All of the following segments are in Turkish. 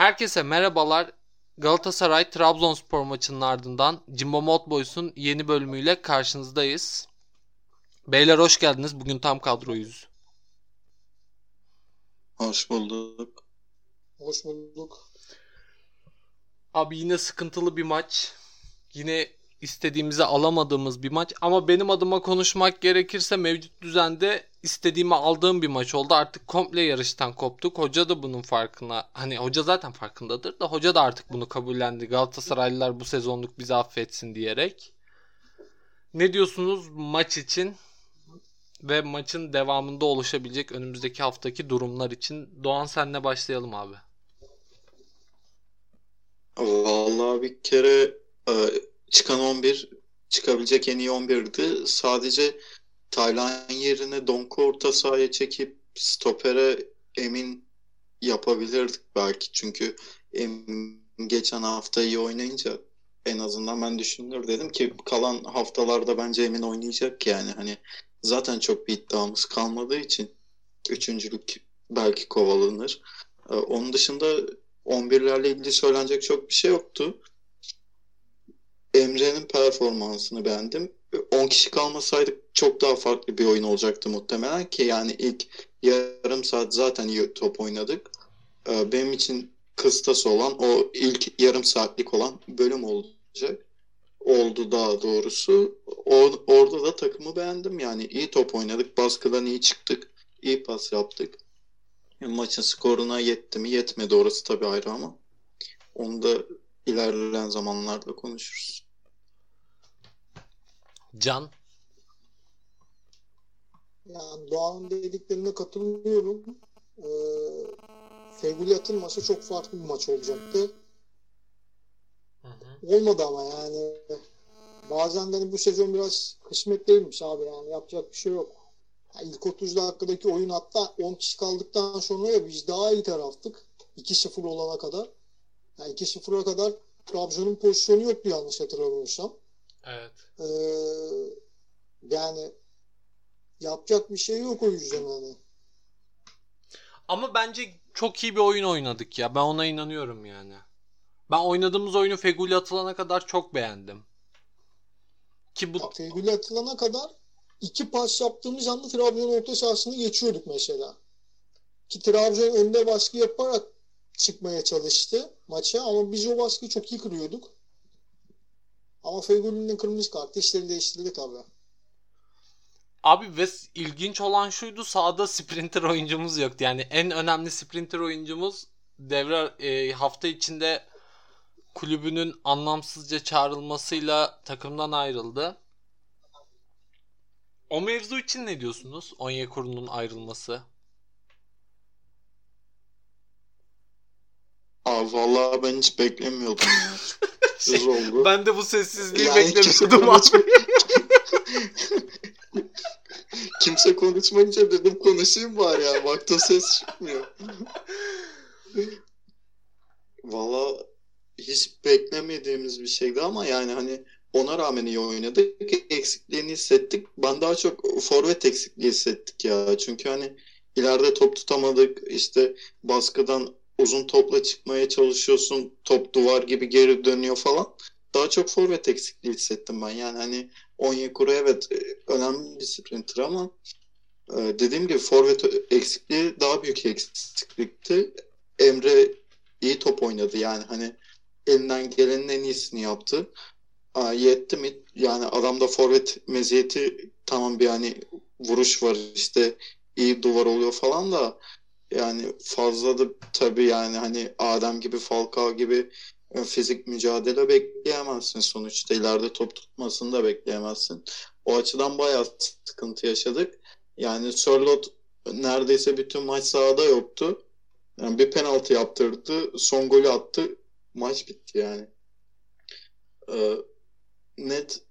Herkese merhabalar. Galatasaray Trabzonspor maçının ardından Jimbo Mod Boys'un yeni bölümüyle karşınızdayız. Beyler hoş geldiniz. Bugün tam kadroyuz. Hoş bulduk. Hoş bulduk. Abi yine sıkıntılı bir maç. Yine istediğimizi alamadığımız bir maç. Ama benim adıma konuşmak gerekirse mevcut düzende istediğimi aldığım bir maç oldu. Artık komple yarıştan koptuk. Hoca da bunun farkına. Hani hoca zaten farkındadır da hoca da artık bunu kabullendi. Galatasaraylılar bu sezonluk bizi affetsin diyerek. Ne diyorsunuz maç için ve maçın devamında oluşabilecek önümüzdeki haftaki durumlar için? Doğan senle başlayalım abi. Vallahi bir kere e, çıkan 11 çıkabilecek en iyi 11'di. Sadece Taylan yerine Donku orta sahaya çekip stopere Emin yapabilirdik belki. Çünkü Emin geçen hafta iyi oynayınca en azından ben düşünür dedim ki kalan haftalarda bence Emin oynayacak yani hani zaten çok bir iddiamız kalmadığı için üçüncülük belki kovalanır. Ee, onun dışında 11'lerle ilgili söylenecek çok bir şey yoktu. Emre'nin performansını beğendim. 10 kişi kalmasaydık çok daha farklı bir oyun olacaktı muhtemelen ki yani ilk yarım saat zaten top oynadık. Ee, benim için kıstası olan o ilk yarım saatlik olan bölüm olacak. Oldu daha doğrusu. O, orada da takımı beğendim yani iyi top oynadık. Baskıdan iyi çıktık. iyi pas yaptık. Maçın skoruna yetti mi yetmedi orası tabii ayrı ama onu da ilerleyen zamanlarda konuşuruz. Can? Yani Doğan'ın dediklerine katılıyorum. Ee, Feguli atılmasa çok farklı bir maç olacaktı. Hı hı. Olmadı ama yani bazen de hani bu sezon biraz kısmetliymiş abi yani yapacak bir şey yok. Yani ilk 30 dakikadaki oyun hatta 10 kişi kaldıktan sonra ya biz daha iyi taraftık. 2-0 olana kadar. Yani 2-0'a kadar Trabzon'un pozisyonu yoktu yanlış hatırlamıyorsam. Evet. Ee, yani yapacak bir şey yok o yüzden hani. Ama bence çok iyi bir oyun oynadık ya. Ben ona inanıyorum yani. Ben oynadığımız oyunu Feguli atılana kadar çok beğendim. Ki bu ya, Feguli atılana kadar iki pas yaptığımız anda Trabzon orta sahasını geçiyorduk mesela. Ki Trabzon önde baskı yaparak çıkmaya çalıştı maça ama biz o baskıyı çok iyi kırıyorduk. Ama Fegüli'nin kırmızı kartı işleri değiştirdi tabii. Abi ve ilginç olan şuydu sahada sprinter oyuncumuz yoktu. Yani en önemli sprinter oyuncumuz devre e, hafta içinde kulübünün anlamsızca çağrılmasıyla takımdan ayrıldı. O mevzu için ne diyorsunuz? Onyekuru'nun ayrılması. Aa, vallahi ben hiç beklemiyordum ya. şey, oldu. Ben de bu sessizliği yani beklemiyordum abi. kimse konuşmayınca dedim konuşayım var ya. Baktım ses çıkmıyor. Valla hiç beklemediğimiz bir şeydi ama yani hani ona rağmen iyi oynadık. Eksikliğini hissettik. Ben daha çok forvet eksikliği hissettik ya. Çünkü hani ileride top tutamadık. İşte baskıdan uzun topla çıkmaya çalışıyorsun. Top duvar gibi geri dönüyor falan. Daha çok forvet eksikliği hissettim ben. Yani hani Onyekuru evet e, önemli bir sprinter ama e, dediğim gibi forvet eksikliği daha büyük eksiklikti. Emre iyi top oynadı yani hani elinden gelenin en iyisini yaptı. Aa, yetti mi? Yani adamda forvet meziyeti tamam bir hani vuruş var işte iyi duvar oluyor falan da yani fazla da tabii yani hani Adem gibi Falcao gibi e, fizik mücadele bekleyemezsin sonuçta. ileride top tutmasını da bekleyemezsin. O açıdan bayağı sıkıntı yaşadık. Yani Sörlot neredeyse bütün maç sahada yoktu. Yani bir penaltı yaptırdı. Son golü attı. Maç bitti yani. Ee, net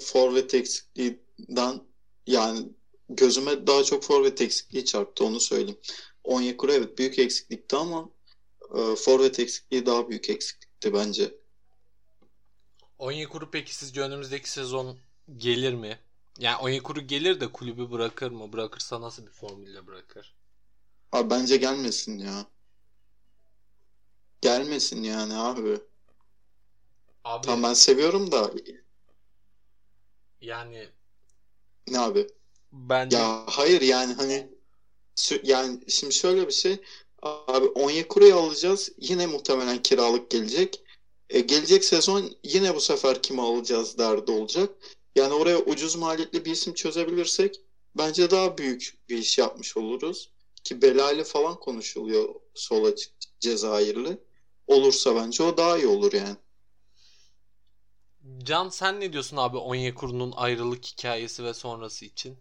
forvet eksikliğinden yani gözüme daha çok forvet eksikliği çarptı onu söyleyeyim. Onyekuru evet büyük eksiklikti ama e, forvet eksikliği daha büyük eksiklikti bence. Onyekuru peki sizce önümüzdeki sezon gelir mi? Yani Onyekuru gelir de kulübü bırakır mı? Bırakırsa nasıl bir formülle bırakır? Abi bence gelmesin ya. Gel gelmesin yani abi. Abi Tamam ben seviyorum da yani ne abi? bence Ya hayır yani hani yani şimdi şöyle bir şey abi Onyekuru'yu alacağız yine muhtemelen kiralık gelecek. E, gelecek sezon yine bu sefer kimi alacağız derdi olacak. Yani oraya ucuz maliyetli bir isim çözebilirsek bence daha büyük bir iş yapmış oluruz. Ki Belali falan konuşuluyor sol Cezayirli. Olursa bence o daha iyi olur yani. Can sen ne diyorsun abi Onyekuru'nun ayrılık hikayesi ve sonrası için?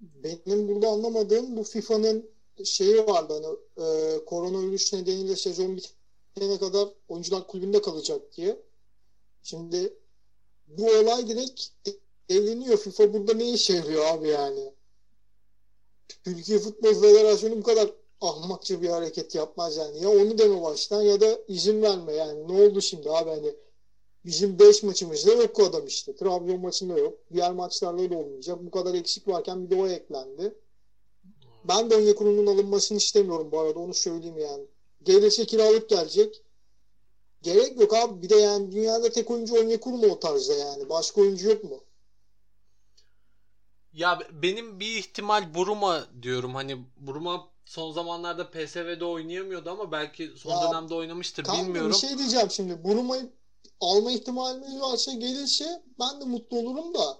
Benim burada anlamadığım bu FIFA'nın şeyi vardı hani e, koronavirüs nedeniyle sezon bitene kadar oyuncular kulübünde kalacak diye. Şimdi bu olay direkt evleniyor. FIFA burada ne işe yarıyor abi yani? Türkiye Futbol Federasyonu bu kadar ahmakça bir hareket yapmaz yani. Ya onu deme baştan ya da izin verme yani. Ne oldu şimdi abi hani bizim 5 maçımızda yok o adam işte. Trabzon maçında yok. Diğer maçlarda da olmayacak. Bu kadar eksik varken bir de o eklendi. Ben de Onyekuru'nun alınmasını istemiyorum bu arada onu söyleyeyim yani. Gelirse kiralık gelecek. Gerek yok abi. Bir de yani dünyada tek oyuncu Onyekuru mu o tarzda yani? Başka oyuncu yok mu? Ya benim bir ihtimal Buruma diyorum. Hani Buruma son zamanlarda PSV'de oynayamıyordu ama belki son Ya, dönemde oynamıştır Kanka bilmiyorum. bir şey diyeceğim şimdi. Buruma'yı alma ihtimalimiz varsa gelirse ben de mutlu olurum da.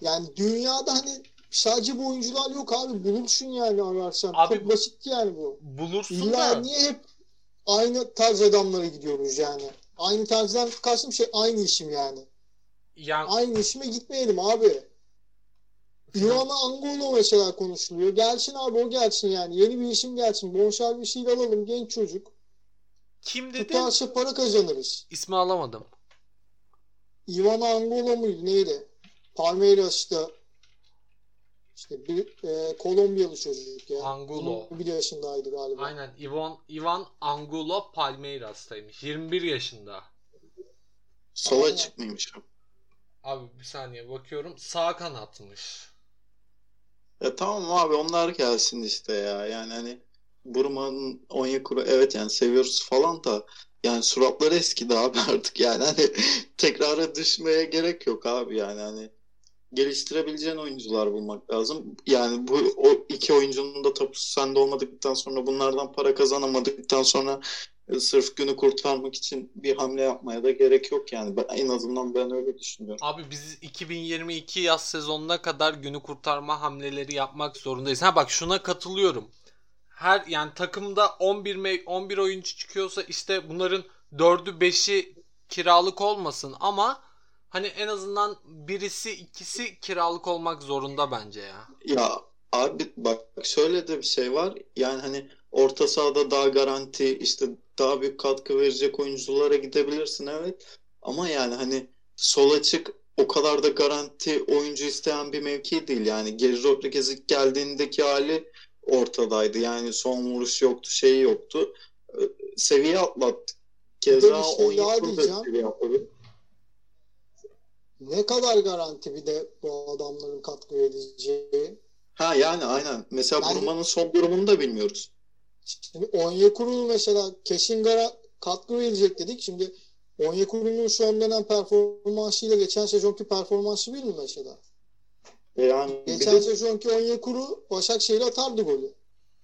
Yani dünyada hani sadece bu oyuncular yok abi. Bulursun yani ararsan. Abi- Çok basit yani bu. Bulursun İlla da niye hep aynı tarz adamlara gidiyoruz yani? Aynı tarzdan kastım şey aynı işim yani. yani Aynı işime gitmeyelim abi. Ivana Angolo mesela konuşuluyor. Gelsin abi o gelsin yani. Yeni bir isim gelsin. Bonservisiyle alalım genç çocuk. Kim dedi? Tutarsa para kazanırız. İsmi alamadım. Ivana Angolo muydu neydi? Palmeiras'ta işte bir e, Kolombiyalı çocuk ya. Angulo. Bir yaşındaydı galiba. Aynen Ivan Ivan Angulo Palmeiras'taymış. 21 yaşında. Sola Aynen. çıkmaymış. Abi bir saniye bakıyorum. Sağ kanatmış. Ya tamam abi onlar gelsin işte ya. Yani hani Burma'nın Onyekuru evet yani seviyoruz falan da yani suratları eskidi abi artık yani hani tekrara düşmeye gerek yok abi yani hani geliştirebileceğin oyuncular bulmak lazım. Yani bu o iki oyuncunun da tapusu sende olmadıktan sonra bunlardan para kazanamadıktan sonra e, sırf günü kurtarmak için bir hamle yapmaya da gerek yok yani. Ben, en azından ben öyle düşünüyorum. Abi biz 2022 yaz sezonuna kadar günü kurtarma hamleleri yapmak zorundayız. Ha bak şuna katılıyorum. Her yani takımda 11 me- 11 oyuncu çıkıyorsa işte bunların 4'ü 5'i kiralık olmasın ama hani en azından birisi ikisi kiralık olmak zorunda bence ya. Ya abi bak şöyle de bir şey var. Yani hani orta sahada daha garanti işte daha büyük katkı verecek oyunculara gidebilirsin evet. Ama yani hani sol açık o kadar da garanti oyuncu isteyen bir mevki değil. Yani Geri Rodriguez ilk geldiğindeki hali ortadaydı. Yani son vuruş yoktu, şeyi yoktu. Ee, Seviye atlattı. Keza şey daha Onyekuru da diyeceğim. seviye atladı. Ne kadar garanti bir de bu adamların katkı vereceği. Ha yani aynen. Mesela Yani- Buruma'nın son durumunu da bilmiyoruz. Şimdi Onyekuru mesela kesin gara katkı verecek dedik. Şimdi Onyekuru'nun son dönem performansıyla geçen sezonki performansı bir mi mesela? E Yani Geçen de sezonki Onyekuru Başakşehir'e atardı golü.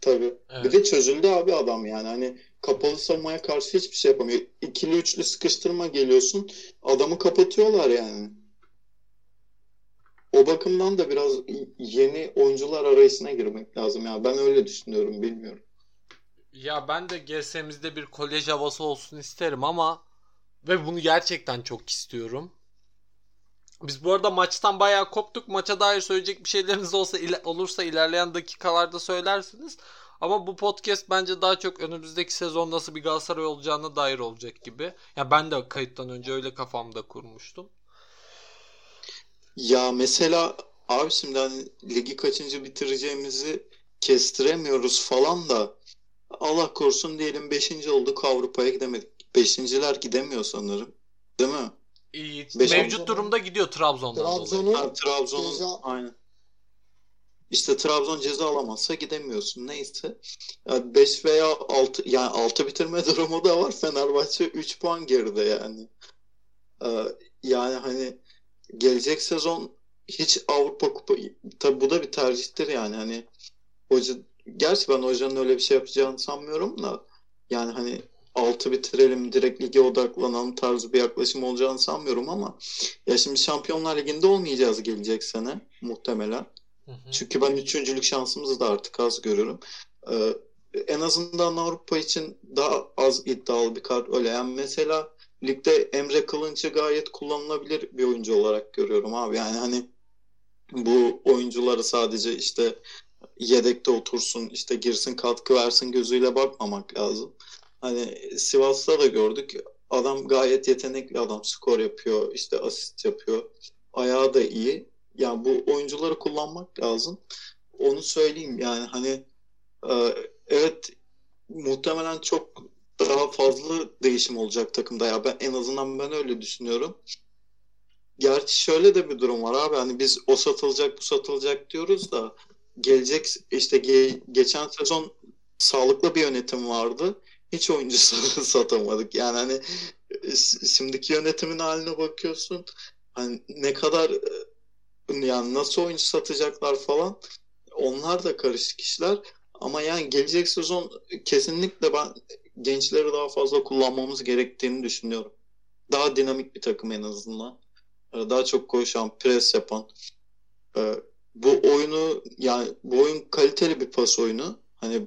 Tabii. Evet. Bir de çözüldü abi adam yani. Hani kapalı savunmaya karşı hiçbir şey yapamıyor. İkili üçlü sıkıştırma geliyorsun. Adamı kapatıyorlar yani. O bakımdan da biraz yeni oyuncular arayışına girmek lazım ya. Ben öyle düşünüyorum, bilmiyorum. Ya ben de GS'mizde bir kolej havası olsun isterim ama ve bunu gerçekten çok istiyorum. Biz bu arada maçtan bayağı koptuk. Maça dair söyleyecek bir şeyleriniz olsa ile- olursa ilerleyen dakikalarda söylersiniz. Ama bu podcast bence daha çok önümüzdeki sezon nasıl bir Galatasaray olacağına dair olacak gibi. Ya ben de kayıttan önce öyle kafamda kurmuştum. Ya mesela abi şimdi hani ligi kaçıncı bitireceğimizi kestiremiyoruz falan da Allah korusun diyelim 5. olduk Avrupa'ya gidemedik. Beşinciler gidemiyor sanırım. Değil mi? İyi. Beş- Mevcut durumda gidiyor Trabzon'dan dolayı. Trabzon'un Ha, Trabzon'un Keza- aynen. İşte Trabzon ceza alamazsa gidemiyorsun. Neyse. Yani 5 veya 6 yani 6 bitirme durumu da var. Fenerbahçe 3 puan geride yani. Ee, yani hani gelecek sezon hiç Avrupa Kupa tabi bu da bir tercihtir yani hani hoca gerçi ben hocanın öyle bir şey yapacağını sanmıyorum da yani hani altı bitirelim direkt lige odaklanalım tarzı bir yaklaşım olacağını sanmıyorum ama ya şimdi Şampiyonlar Ligi'nde olmayacağız gelecek sene muhtemelen. Hı hı. Çünkü ben üçüncülük şansımızı da artık az görüyorum. Ee, en azından Avrupa için daha az iddialı bir kart öyle. Yani mesela ligde Emre Kılınç'ı gayet kullanılabilir bir oyuncu olarak görüyorum abi. Yani hani bu oyuncuları sadece işte yedekte otursun, işte girsin katkı versin gözüyle bakmamak lazım. Hani Sivas'ta da gördük. Adam gayet yetenekli adam. Skor yapıyor, işte asist yapıyor. Ayağı da iyi. Yani bu oyuncuları kullanmak lazım. Onu söyleyeyim yani hani e, evet muhtemelen çok daha fazla değişim olacak takımda ya. Ben en azından ben öyle düşünüyorum. Gerçi şöyle de bir durum var abi. Hani biz o satılacak bu satılacak diyoruz da gelecek işte ge- geçen sezon sağlıklı bir yönetim vardı. Hiç oyuncu satamadık. Yani hani şimdiki yönetimin haline bakıyorsun. Hani ne kadar yani nasıl oyuncu satacaklar falan onlar da karışık işler. Ama yani gelecek sezon kesinlikle ben gençleri daha fazla kullanmamız gerektiğini düşünüyorum. Daha dinamik bir takım en azından. Daha çok koşan, pres yapan. Ee, bu oyunu yani bu oyun kaliteli bir pas oyunu. Hani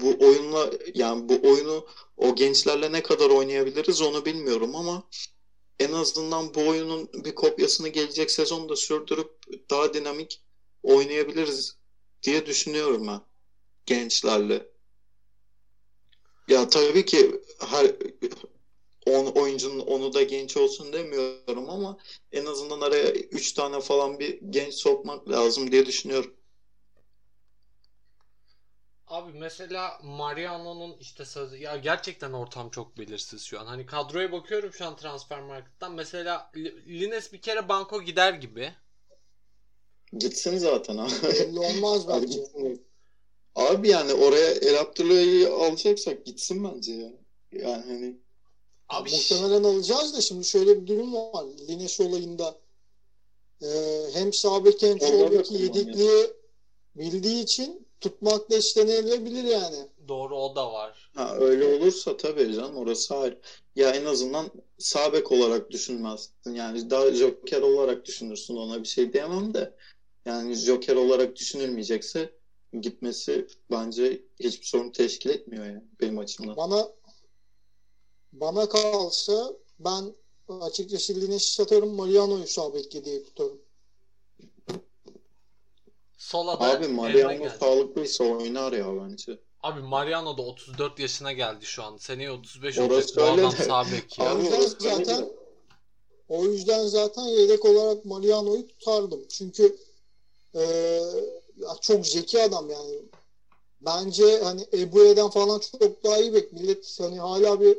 bu oyunla yani bu oyunu o gençlerle ne kadar oynayabiliriz onu bilmiyorum ama en azından bu oyunun bir kopyasını gelecek sezonda sürdürüp daha dinamik oynayabiliriz diye düşünüyorum ben gençlerle. Ya tabii ki her on, oyuncunun onu da genç olsun demiyorum ama en azından araya 3 tane falan bir genç sokmak lazım diye düşünüyorum. Abi mesela Mariano'nun işte sözü ya gerçekten ortam çok belirsiz şu an. Hani kadroya bakıyorum şu an transfer marketten. Mesela Lines bir kere banko gider gibi. Gitsin zaten abi. Belli olmaz bence. Abi yani oraya El Abdullah'ı alacaksak gitsin bence ya. Yani hani Abi muhtemelen alacağız da şimdi şöyle bir durum var. Lines olayında e, hem sağ bek hem sol beki yedikliği bildiği için tutmakla işlenebilir yani. Doğru o da var. Ha, öyle olursa tabii canım orası hayır. Ya en azından sağ bek olarak düşünmezsin. Yani daha joker olarak düşünürsün ona bir şey diyemem de. Yani joker olarak düşünülmeyecekse gitmesi bence hiçbir sorun teşkil etmiyor yani benim açımdan. Bana bana kalsa ben açıkçası Lines'i satarım Mariano'yu sağ bek diye tutarım. Sola da Abi Mariano sağlıklıysa oynar ya bence. Abi Mariano da 34 yaşına geldi şu an. Seneye 35 olacak. Bu adam sağ bek ya. O yüzden zaten o yüzden zaten yedek olarak Mariano'yu tutardım. Çünkü e, çok zeki adam yani. Bence hani Ebue'den falan çok daha iyi bek. Millet hani hala bir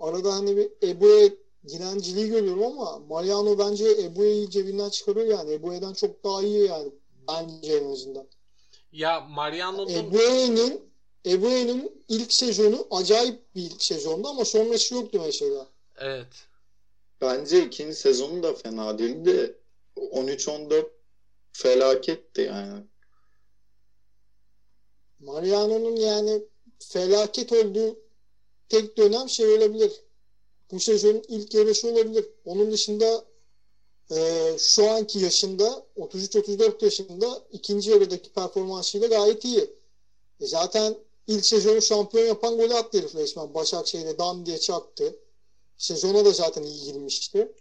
arada hani bir Ebue direnciliği görüyorum ama Mariano bence Ebue'yi cebinden çıkarıyor yani. Ebue'den çok daha iyi yani. Bence en azından. Ya Mariano'nun... Ebue'nin Ebue'nin ilk sezonu acayip bir ilk sezondu ama sonrası yoktu mesela. Evet. Bence ikinci sezonu da fena değildi. 13-14 felaketti yani. Mariano'nun yani felaket olduğu tek dönem şey olabilir. Bu sezonun ilk yarışı olabilir. Onun dışında e, şu anki yaşında 33-34 yaşında ikinci yarıdaki performansıyla gayet iyi. E zaten ilk sezonu şampiyon yapan golü attı herif resmen. Başakşehir'e dam diye çaktı. Sezona da zaten iyi girmişti.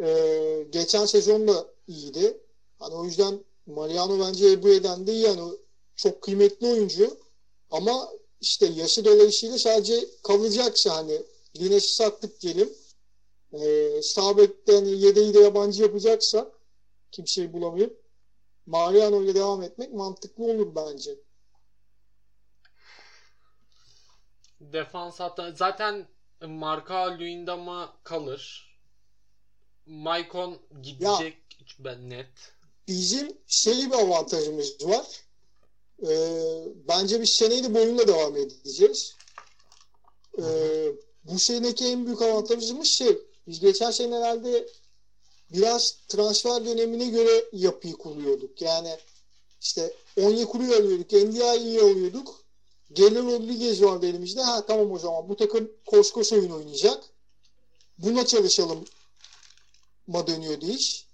E, geçen sezon da iyiydi. Hani o yüzden Mariano bence Ebu'ye'den de iyi. Yani çok kıymetli oyuncu. Ama işte yaşı dolayısıyla sadece kalacaksa hani Güneş'i sattık diyelim. Ee, sağ bekte hani yedeği de yabancı yapacaksa kimseyi bulamayıp Mariano ile devam etmek mantıklı olur bence. Defans hatta zaten Marka Luyendam'a kalır. Maicon gidecek ya, ben net. bizim şey bir avantajımız var. Ee, bence biz seneyi boyunca devam edeceğiz. Ee, bu seneki en büyük avantajımız şey. Biz geçen senelerde biraz transfer dönemine göre yapıyı kuruyorduk. Yani işte Onyekuru'yu alıyorduk, NDI'yi alıyorduk. Gelen Rodriguez vardı elimizde. Ha tamam o zaman bu takım koskos oyun oynayacak. Buna çalışalım ma dönüyordu iş.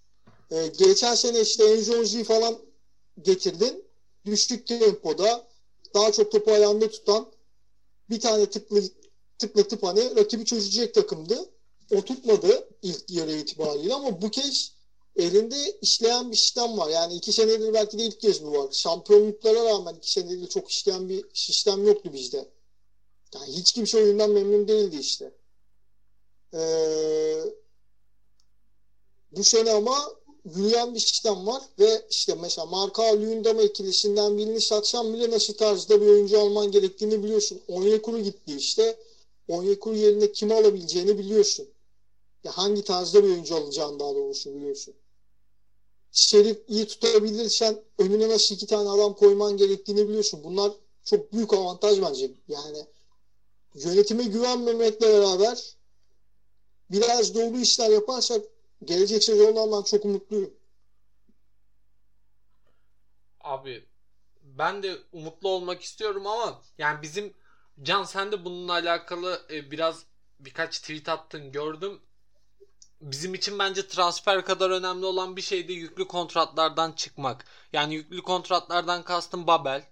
Ee, geçen sene işte Enzozi'yi falan getirdin. Düştük tempoda daha çok topu ayağında tutan bir tane tıklı, tıklatıp hani rakibi çözecek takımdı. O tutmadı ilk yarı itibariyle ama bu kez elinde işleyen bir sistem var. Yani iki senedir belki de ilk kez bu var. Şampiyonluklara rağmen iki senedir çok işleyen bir sistem yoktu bizde. Yani hiç kimse oyundan memnun değildi işte. Ee, bu sene ama yürüyen bir sistem var ve işte mesela Marka Lündama ikilisinden birini satsan bile nasıl tarzda bir oyuncu alman gerektiğini biliyorsun. Onyekuru gitti işte. Onyekuru yerine kimi alabileceğini biliyorsun. Ya hangi tarzda bir oyuncu alacağını daha doğrusu biliyorsun. Şerif iyi tutabilirsen önüne nasıl iki tane adam koyman gerektiğini biliyorsun. Bunlar çok büyük avantaj bence. Yani yönetime güvenmemekle beraber biraz doğru işler yaparsak gelecek sezondan çok umutluyum. Abi ben de umutlu olmak istiyorum ama yani bizim Can sen de bununla alakalı e, biraz birkaç tweet attın gördüm. Bizim için bence transfer kadar önemli olan bir şey de yüklü kontratlardan çıkmak. Yani yüklü kontratlardan kastım Babel,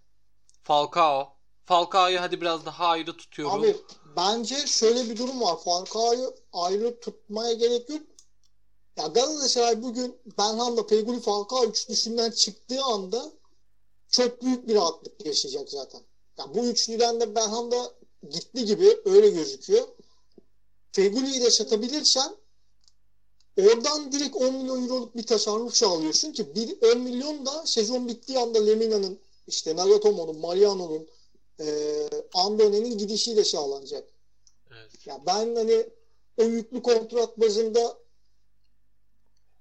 Falcao. Falcao'yu hadi biraz daha ayrı tutuyorum. Abi bence şöyle bir durum var. Falcao'yu ayrı tutmaya gerek yok. Ya Galatasaray bugün Benham'la Peguli Falcao üçlüsünden çıktığı anda çok büyük bir rahatlık yaşayacak zaten. Ya bu üçlüden de Benham da gitti gibi öyle gözüküyor. Feguli'yi de satabilirsen oradan direkt 10 milyon euroluk bir tasarruf sağlıyorsun ki bir 10 milyon da sezon bittiği anda Lemina'nın işte Nagatomo'nun, Mariano'nun e, Andone'nin gidişiyle sağlanacak. Evet. Ya ben hani o yüklü kontrat bazında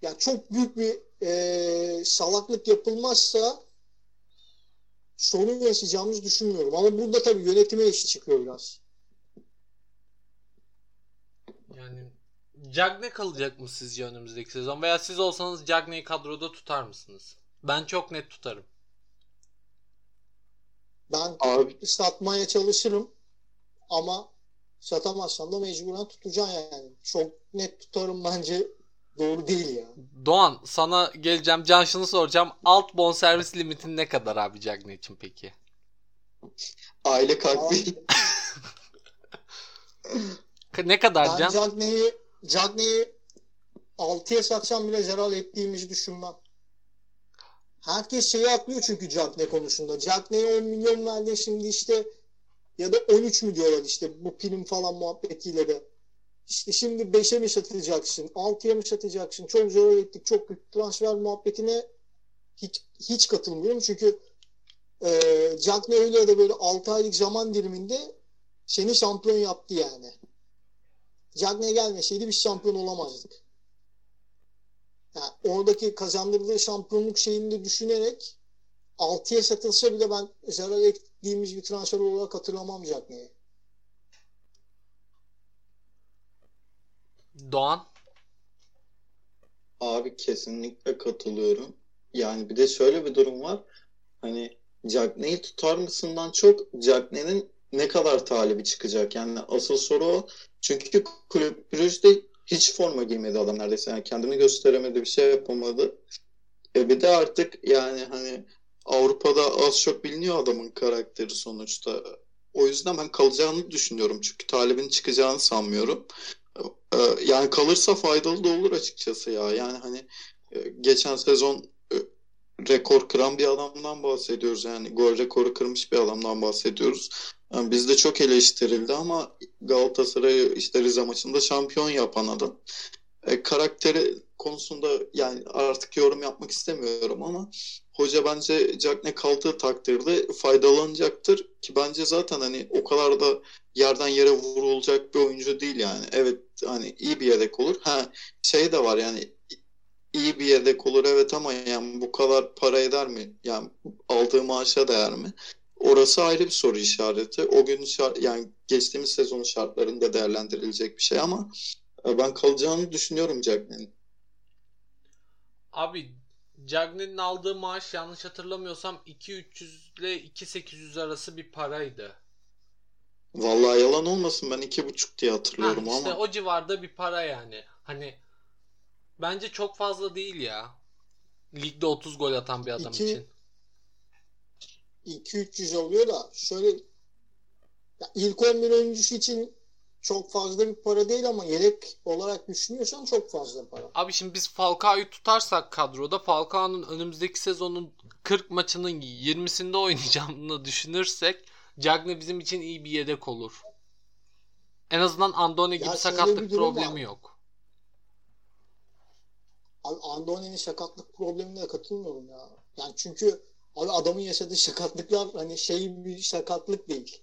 ya çok büyük bir e, salaklık yapılmazsa sorun yaşayacağımızı düşünmüyorum. Ama burada tabii yönetime iş çıkıyor biraz. Yani Cagney kalacak mı sizce önümüzdeki sezon? Veya siz olsanız Cagney'i kadroda tutar mısınız? Ben çok net tutarım. Ben Abi. satmaya çalışırım ama satamazsam da mecburen tutacağım yani. Çok net tutarım bence doğru değil ya. Doğan sana geleceğim. Can şunu soracağım. Alt bonservis limitin ne kadar abi Cagney için peki? Aile kalbi. ne kadar ben Can? Cagney'i Cagney'i 6'ya satsam bile zarar ettiğimizi düşünmem. Herkes şeyi atlıyor çünkü Cagney konusunda. Cagney'e 10 milyon verdi şimdi işte ya da 13 mi diyorlar işte bu prim falan muhabbetiyle de. İşte şimdi 5'e mi satacaksın? 6'ya mı satacaksın? Çok zor ettik. Çok büyük transfer muhabbetine hiç, hiç katılmıyorum. Çünkü e, Cagney öyle ya da böyle 6 aylık zaman diliminde seni şampiyon yaptı yani. Cagney gelmeseydi biz şampiyon olamazdık. Yani oradaki kazandırdığı şampiyonluk şeyini de düşünerek 6'ya satılsa bile ben zarar ettiğimiz bir transfer olarak hatırlamam Cagney'i. Doğan? Abi kesinlikle katılıyorum. Yani bir de şöyle bir durum var. Hani Cagney'i tutar mısından çok Cagney'in ne kadar talibi çıkacak? Yani asıl soru o. Çünkü kulüp Brüj'de hiç forma giymedi adam neredeyse. Yani kendini gösteremedi, bir şey yapamadı. E bir de artık yani hani Avrupa'da az çok biliniyor adamın karakteri sonuçta. O yüzden ben kalacağını düşünüyorum. Çünkü talibin çıkacağını sanmıyorum. Ee, yani kalırsa faydalı da olur açıkçası ya. Yani hani e, geçen sezon e, rekor kıran bir adamdan bahsediyoruz. Yani gol rekoru kırmış bir adamdan bahsediyoruz. Yani bizde çok eleştirildi ama Galatasaray'ı işte Rize maçında şampiyon yapan adam. E, karakteri konusunda yani artık yorum yapmak istemiyorum ama hoca bence Cagney kaldığı takdirde faydalanacaktır ki bence zaten hani o kadar da yerden yere vurulacak bir oyuncu değil yani. Evet hani iyi bir yedek olur. Ha şey de var yani iyi bir yedek olur evet ama yani bu kadar para eder mi? Yani aldığı maaşa değer mi? Orası ayrı bir soru işareti. O gün şart, yani geçtiğimiz sezonun şartlarında değerlendirilecek bir şey ama e, ben kalacağını düşünüyorum Cagney'in. Abi Cagney'in aldığı maaş yanlış hatırlamıyorsam 2300 ile 2800 arası bir paraydı. Vallahi yalan olmasın ben iki buçuk diye hatırlıyorum ha, işte ama. o civarda bir para yani. Hani bence çok fazla değil ya. Ligde 30 gol atan bir adam İki, için. 2-300 oluyor da şöyle ya ilk 11 oyuncusu için çok fazla bir para değil ama yedek olarak düşünüyorsan çok fazla para. Abi şimdi biz Falcao'yu tutarsak kadroda Falcao'nun önümüzdeki sezonun 40 maçının 20'sinde oynayacağını düşünürsek Cagney bizim için iyi bir yedek olur. En azından Andone gibi sakatlık problemi var. yok. Abi Andone'nin sakatlık problemine katılmıyorum ya. Yani çünkü abi adamın yaşadığı sakatlıklar hani şey bir sakatlık değil.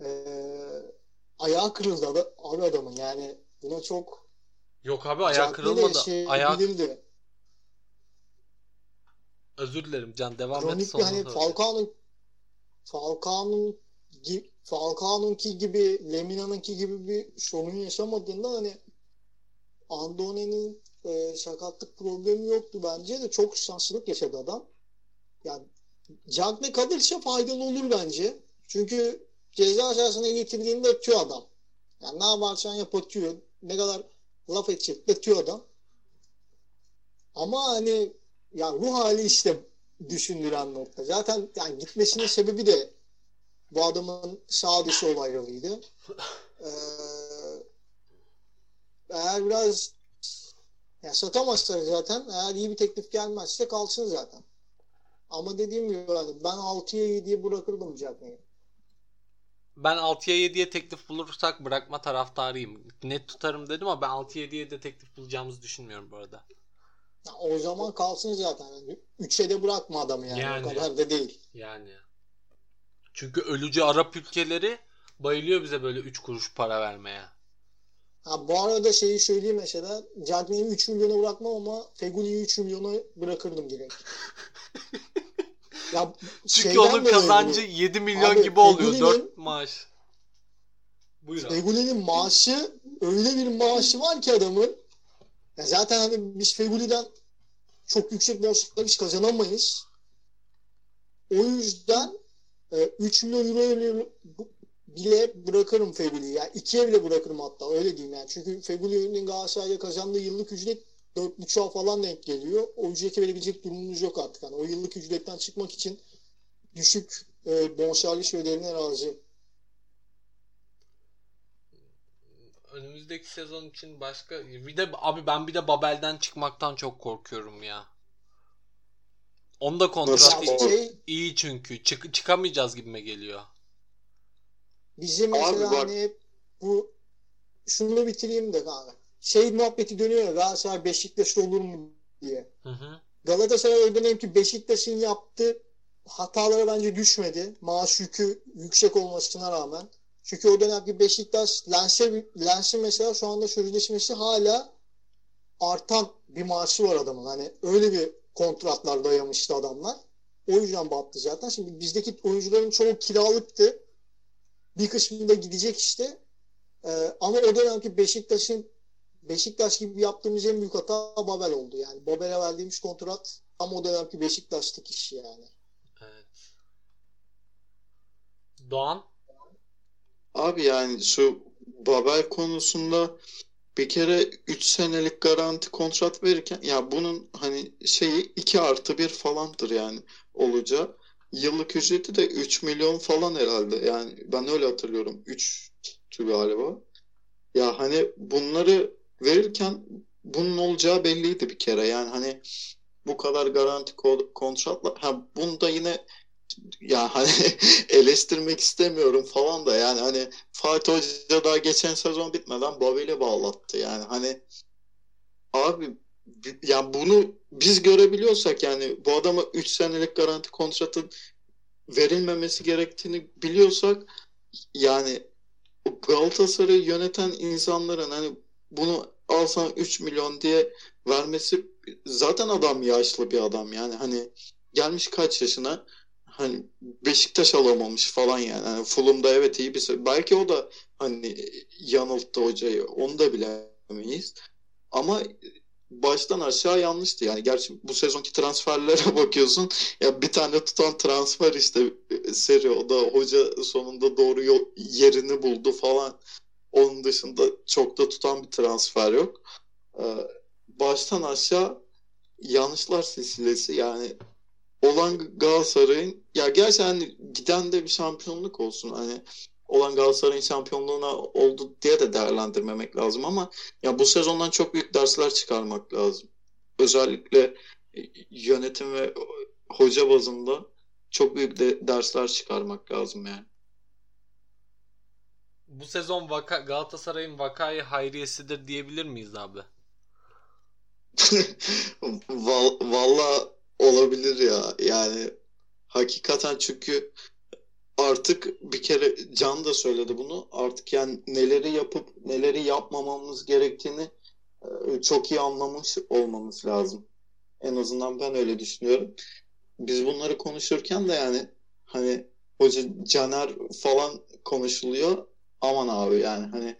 Ee, ayağı kırıldı abi adamın yani buna çok Yok abi ayağı kırılmadı. Şey ayağı. Özür dilerim Can devam Kronik et sonra. Hani Falcao'nun Falcao'nun Falcao'nunki gibi Lemina'nınki gibi bir sorun yaşamadığında hani Andone'nin e, sakatlık problemi yoktu bence de çok şanslılık yaşadı adam. Yani Cagne kalırsa faydalı olur bence. Çünkü ceza sahasına getirdiğinde atıyor adam. Yani ne yaparsan yap atıyor. Ne kadar laf edecek atıyor adam. Ama hani yani bu hali işte düşündüren nokta. Zaten yani gitmesinin sebebi de bu adamın sağ dışı olaylarıydı. Ee, eğer biraz ya satamazlar zaten. Eğer iyi bir teklif gelmezse kalsın zaten. Ama dediğim gibi hani ben 6'ya 7'ye bırakırdım Cagney'i. Ben 6'ya 7'ye teklif bulursak bırakma taraftarıyım. Net tutarım dedim ama ben 6'ya 7'ye de teklif bulacağımızı düşünmüyorum bu arada. Ya o zaman kalsın zaten. 3'e de bırakma adamı yani. yani. O kadar da değil. Yani. Çünkü ölücü Arap ülkeleri bayılıyor bize böyle 3 kuruş para vermeye. Ha, bu arada şeyi söyleyeyim mesela. Cagney'i 3 milyona bırakmam ama Feguli'yi 3 milyona bırakırdım direkt. ya, Çünkü onun kazancı bu. 7 milyon abi, gibi oluyor 4 maaş. Buyur. Feguli'nin maaşı öyle bir maaşı var ki adamın. Ya zaten hani biz Feguli'den çok yüksek borçlar hiç kazanamayız. O yüzden 3 e, milyon euro bile bırakırım Feguli'yi. Yani ikiye bile bırakırım hatta öyle diyeyim yani. Çünkü Feguli'nin Galatasaray'da kazandığı yıllık ücret 4.5'a falan denk geliyor. O ücreti verebilecek durumumuz yok artık. Yani o yıllık ücretten çıkmak için düşük e, bonservis ödelerine razı. Önümüzdeki sezon için başka bir de abi ben bir de Babel'den çıkmaktan çok korkuyorum ya. Onda kontrat şey, iyi çünkü. Çık, çıkamayacağız gibime geliyor. Bizim mesela Abi hani bu şunu bitireyim de kanka. Şey muhabbeti dönüyor ya Galatasaray Beşiktaş olur mu diye. Hı hı. Galatasaray dönem ki Beşiktaş'ın yaptığı hatalara bence düşmedi. Maaş yükü yüksek olmasına rağmen. Çünkü o dönemki Beşiktaş Lens'e Lens'in mesela şu anda sözleşmesi hala artan bir maaşı var adamın. Hani öyle bir kontratlar dayamıştı adamlar. O yüzden battı zaten. Şimdi bizdeki oyuncuların çoğu kiralıktı. Bir kısmı da gidecek işte. Ee, ama o dönemki Beşiktaş'ın Beşiktaş gibi yaptığımız en büyük hata Babel oldu. Yani Babel'e verdiğimiz kontrat ama o dönemki Beşiktaş'taki iş yani. Evet. Doğan? Abi yani şu Babel konusunda bir kere 3 senelik garanti kontrat verirken ya bunun hani şeyi 2 artı 1 falandır yani olacağı. Yıllık ücreti de 3 milyon falan herhalde. Yani ben öyle hatırlıyorum. 3 galiba. Ya hani bunları verirken bunun olacağı belliydi bir kere. Yani hani bu kadar garanti kontratla ha bunda yine ya hani eleştirmek istemiyorum falan da yani hani Fatih Hoca daha geçen sezon bitmeden Babel'i bağlattı yani hani abi ya bunu biz görebiliyorsak yani bu adama 3 senelik garanti kontratın verilmemesi gerektiğini biliyorsak yani Galatasaray'ı yöneten insanların hani bunu al sana 3 milyon diye vermesi zaten adam yaşlı bir adam yani hani gelmiş kaç yaşına hani Beşiktaş alamamış falan yani. yani Fulham'da evet iyi bir belki o da hani yanılttı hocayı onu da bilemeyiz. Ama baştan aşağı yanlıştı. Yani gerçi bu sezonki transferlere bakıyorsun. Ya bir tane tutan transfer işte seri o da hoca sonunda doğru yerini buldu falan. Onun dışında çok da tutan bir transfer yok. Ee, baştan aşağı yanlışlar silsilesi yani olan Galatasaray'ın ya gerçekten hani giden de bir şampiyonluk olsun hani olan Galatasaray'ın şampiyonluğuna oldu diye de değerlendirmemek lazım ama ya bu sezondan çok büyük dersler çıkarmak lazım. Özellikle yönetim ve hoca bazında çok büyük de dersler çıkarmak lazım yani. Bu sezon vaka, Galatasaray'ın vakayı hayriyesidir diyebilir miyiz abi? Valla olabilir ya. Yani hakikaten çünkü artık bir kere Can da söyledi bunu. Artık yani neleri yapıp neleri yapmamamız gerektiğini e, çok iyi anlamış olmamız lazım. En azından ben öyle düşünüyorum. Biz bunları konuşurken de yani hani hoca Caner falan konuşuluyor. Aman abi yani hani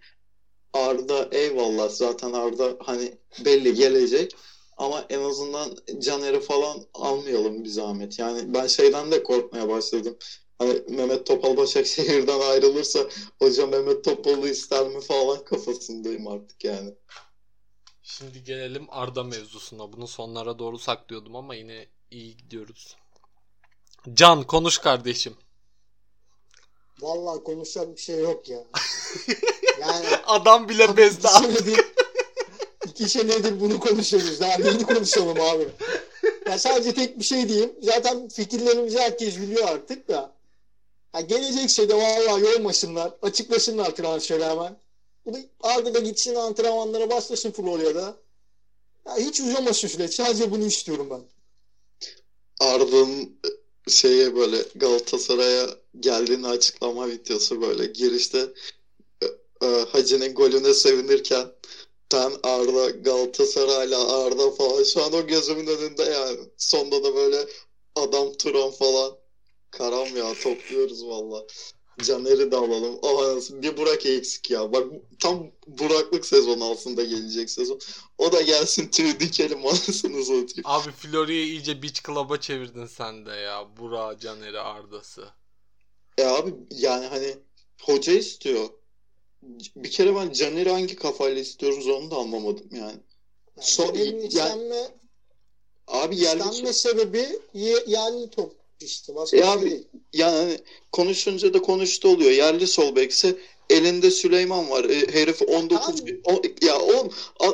Arda eyvallah zaten Arda hani belli gelecek ama en azından Caner'i falan almayalım bir zahmet. Yani ben şeyden de korkmaya başladım. Hani Mehmet Topal Başakşehir'den ayrılırsa hoca Mehmet Topal'ı ister mi falan kafasındayım artık yani. Şimdi gelelim Arda mevzusuna. Bunu sonlara doğru saklıyordum ama yine iyi gidiyoruz. Can konuş kardeşim. Vallahi konuşacak bir şey yok ya. Yani adam bile bezdi. İki senedir bunu konuşuyoruz. Daha neyini konuşalım abi? Ya sadece tek bir şey diyeyim. Zaten fikirlerimizi herkes biliyor artık da. Ya gelecekse de vallahi yormasınlar. Açıklasınlar transferi hemen. Bu da Arda da gitsin antrenmanlara başlasın Florya'da. Ya hiç uzamasın süreç. Sadece bunu istiyorum ben. Arda'nın şeye böyle Galatasaray'a geldiğini açıklama videosu böyle girişte e, e, Hacı'nın golüne sevinirken Ten Arda Galatasaray'la Arda falan şu an o gözümün önünde yani. Sonda da böyle adam Turan falan. Karam ya topluyoruz valla. Caner'i de alalım. Oh, bir Burak eksik ya. Bak tam Burak'lık sezon altında gelecek sezon. O da gelsin tüy dikelim anasını satayım. Abi Florya'yı iyice beach club'a çevirdin sen de ya. Burak, Caner'i, Arda'sı. E abi yani hani hoca istiyor bir kere ben Caner'i hangi kafayla istiyoruz onu da anlamadım yani. yani so, istenme, yani, abi yerli istenme sebebi yerli top işte. Başka e şey değil. Yani konuşunca da konuştu oluyor. Yerli sol bekse elinde Süleyman var. E, herif 19 abi, o, ya o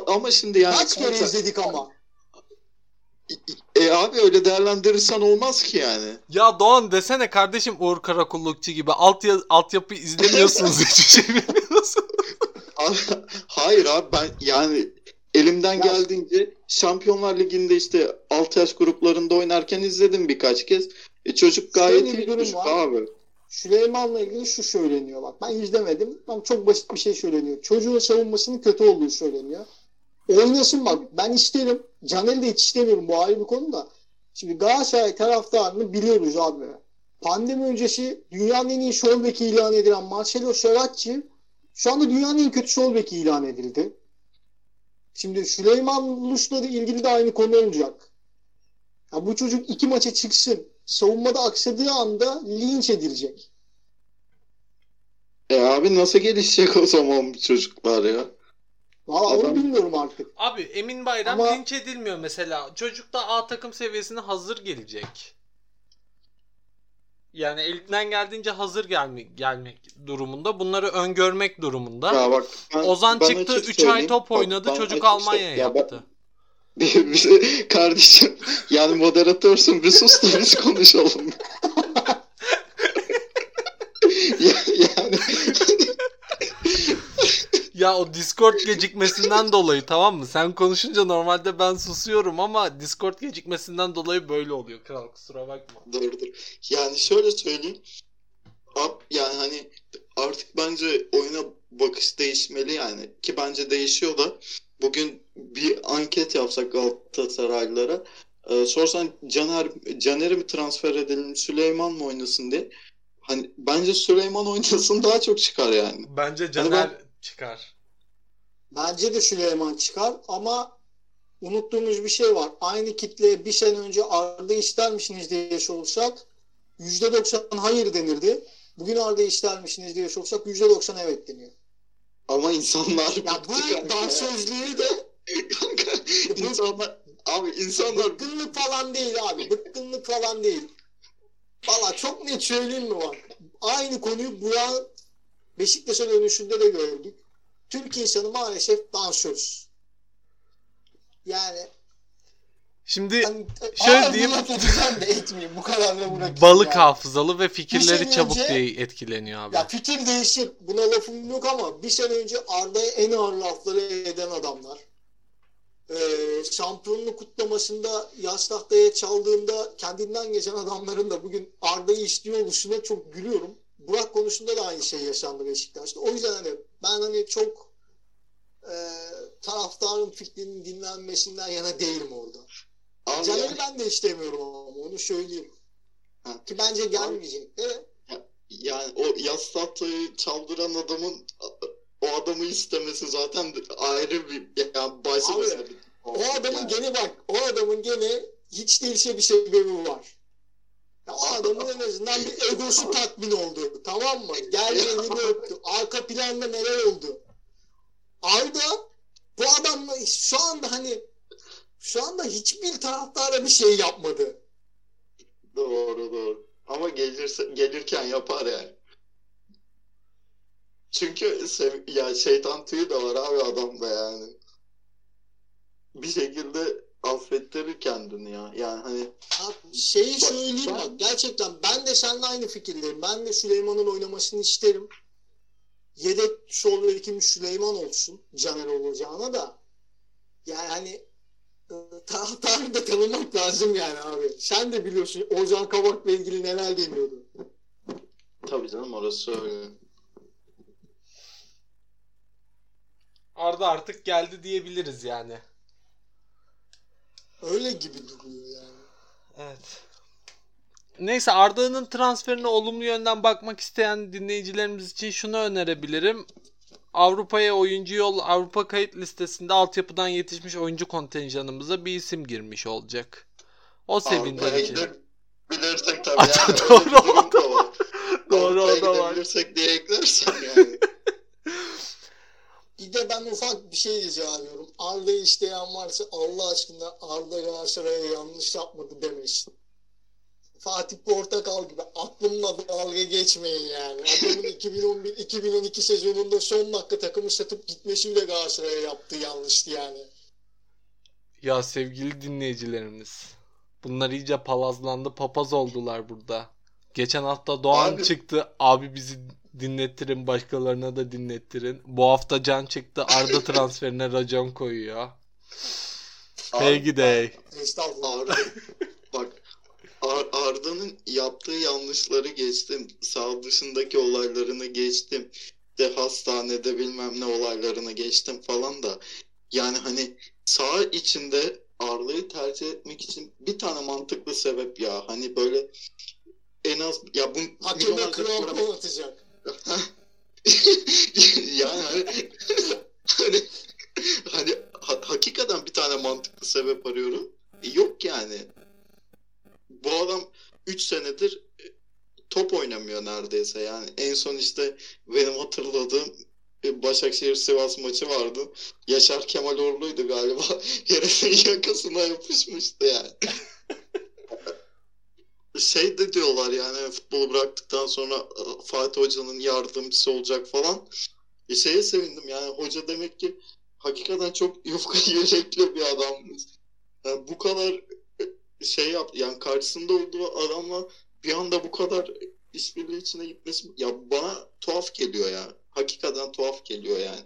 ama şimdi yani kaç kere kanka, izledik ama e abi öyle değerlendirirsen olmaz ki yani. Ya Doğan desene kardeşim Uğur Karakullukçu gibi alt altyapı izlemiyorsunuz hiçbir şey bilmiyorsunuz. Hayır abi ben yani elimden ya. geldiğince Şampiyonlar Ligi'nde işte alt yaş gruplarında oynarken izledim birkaç kez. E, çocuk gayet iyi bir durum var. abi. Süleyman'la ilgili şu söyleniyor bak. Ben izlemedim ama çok basit bir şey söyleniyor. Çocuğun savunmasının kötü olduğu söyleniyor. Oynasın bak. Ben isterim. Caner'i de hiç istemiyorum. Bu ayrı bir konu da. Şimdi Galatasaray taraftarını biliyoruz abi. Pandemi öncesi dünyanın en iyi sol beki ilan edilen Marcelo Soracchi şu anda dünyanın en kötü sol beki ilan edildi. Şimdi Süleyman Lus'la da ilgili de aynı konu olacak. Ya bu çocuk iki maça çıksın. Savunmada aksadığı anda linç edilecek. E abi nasıl gelişecek o zaman bu çocuklar ya? Valla Adam... onu bilmiyorum artık. Abi Emin Bayram Ama... linç edilmiyor mesela. Çocuk da A takım seviyesine hazır gelecek. Yani elinden geldiğince hazır gelmek, gelmek durumunda. Bunları öngörmek durumunda. Ya bak, ben, Ozan ben çıktı 3 ay top oynadı. Bak, çocuk Almanya'ya ya yaptı. Bir, bir, kardeşim yani moderatörsün bir sus da biz konuşalım. ya, yani ya o Discord gecikmesinden dolayı tamam mı? Sen konuşunca normalde ben susuyorum ama Discord gecikmesinden dolayı böyle oluyor. Kral kusura bakma. Dur dur. Yani şöyle söyleyeyim. Yani hani artık bence oyuna bakış değişmeli yani. Ki bence değişiyor da. Bugün bir anket yapsak Galatasaraylılara e, sorsan Caner Caner'e mi transfer edelim Süleyman mı oynasın diye hani bence Süleyman oynasın daha çok çıkar yani. Bence hani Caner hani ben, çıkar. Bence de Süleyman çıkar ama unuttuğumuz bir şey var. Aynı kitleye bir sene önce Arda ister misiniz diye sorulsak %90 hayır denirdi. Bugün Arda ister misiniz diye sorsak %90 evet deniyor. Ama insanlar ya bu dansözlüğü de insanlar abi insanlar bıkkınlık falan değil abi. Bıkkınlık falan değil. Valla çok net söyleyeyim mi bak. Aynı konuyu Burak'ın Beşiktaş'a dönüşünde de gördük. Türk insanı maalesef dansöz. Yani Şimdi hani, şöyle diyeyim. de etmeyeyim. Bu kadar da bırakayım. Balık yani. hafızalı ve fikirleri çabuk önce, diye etkileniyor abi. Ya fikir değişir. Buna lafım yok ama bir sene önce Arda'ya en ağır lafları eden adamlar. Ee, şampiyonluk kutlamasında yaş tahtaya çaldığında kendinden geçen adamların da bugün Arda'yı istiyor oluşuna çok gülüyorum. Burak konusunda da aynı şey yaşandı Beşiktaş'ta. O yüzden hani ben hani çok e, taraftarın fikrinin dinlenmesinden yana değilim orada. Abi Caner'i yani... ben de istemiyorum ama onu söyleyeyim. Ha. Ki bence gelmeyecek. Evet. Yani o yaz tahtayı çaldıran adamın o adamı istemesi zaten ayrı bir yani başlı mesele. O adamın yani. gene bak o adamın gene hiç değilse bir sebebi var. Ya o adamın en azından bir egosu tatmin oldu. Tamam mı? Geldi elini öptü. Arka planda neler oldu? Arda bu adamla şu anda hani şu anda hiçbir taraftara bir şey yapmadı. Doğru doğru. Ama gelirse gelirken yapar yani. Çünkü ya şeytan tüyü de var abi adamda yani. Bir şekilde affettirir kendini ya. Yani hani şeyi bak, söyleyeyim ben, bak gerçekten ben de seninle aynı fikirdeyim. Ben de Süleyman'ın oynamasını isterim. Yedek sol bekim Süleyman olsun Caner olacağına da yani hani e, da tanımak lazım yani abi. Sen de biliyorsun Ozan Kabak'la ilgili neler deniyordu. Tabii canım orası öyle. Arda artık geldi diyebiliriz yani. Öyle gibi duruyor yani. Evet. Neyse Arda'nın transferine olumlu yönden bakmak isteyen dinleyicilerimiz için şunu önerebilirim. Avrupa'ya oyuncu yol Avrupa kayıt listesinde altyapıdan yetişmiş oyuncu kontenjanımıza bir isim girmiş olacak. O sevindirici. Bilirsek tabii yani. doğru o da var. doğru o da var. Bilirsek diye eklersen yani. Bir de ben ufak bir şey rica ediyorum. Arda'yı isteyen varsa Allah aşkına Arda Galatasaray'a yanlış yapmadı demesin. Fatih Portakal gibi aklımla dalga geçmeyin yani. Adamın 2011-2012 sezonunda son dakika takımı satıp gitmesi bile Galatasaray'a yaptığı yanlıştı yani. Ya sevgili dinleyicilerimiz. Bunlar iyice palazlandı papaz oldular burada. Geçen hafta Doğan abi. çıktı. Abi bizi dinlettirin başkalarına da dinlettirin. Bu hafta Can çıktı Arda transferine racon koyuyor. Peki de. Estağfurullah. Ar Arda'nın yaptığı yanlışları geçtim. Sağ dışındaki olaylarını geçtim. De hastanede bilmem ne olaylarını geçtim falan da. Yani hani sağ içinde Arda'yı tercih etmek için bir tane mantıklı sebep ya. Hani böyle en az ya bu hakeme krampon atacak. yani hani, hani, hani ha, hakikaten bir tane mantıklı sebep arıyorum. E, yok yani bu adam 3 senedir e, top oynamıyor neredeyse yani. En son işte benim hatırladığım Başakşehir Sivas maçı vardı. Yaşar Kemal Orlu'ydu galiba. Herifin yakasına yapışmıştı yani. şey de diyorlar yani futbolu bıraktıktan sonra e, Fatih Hoca'nın yardımcısı olacak falan. E şeye sevindim yani hoca demek ki hakikaten çok yufka yürekli bir adammış. Yani bu kadar şey yaptı yani karşısında olduğu adamla bir anda bu kadar işbirliği içine gitmesi ya bana tuhaf geliyor ya. Hakikaten tuhaf geliyor yani.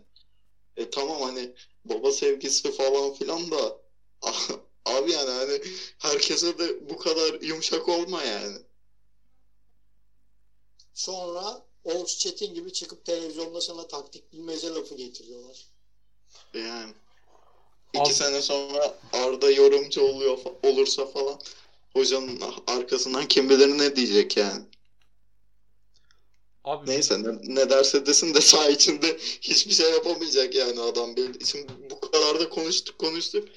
E tamam hani baba sevgisi falan filan da abi yani hani herkese de bu kadar yumuşak olma yani. Sonra Oğuz Çetin gibi çıkıp televizyonda sana taktik bilmece lafı getiriyorlar. Yani. İki sene sonra Arda yorumcu oluyor olursa falan hocanın arkasından kim bilir ne diyecek yani. Abi, Neyse ne, ne derse desin de saha içinde hiçbir şey yapamayacak yani adam. Şimdi bu kadar da konuştuk konuştuk.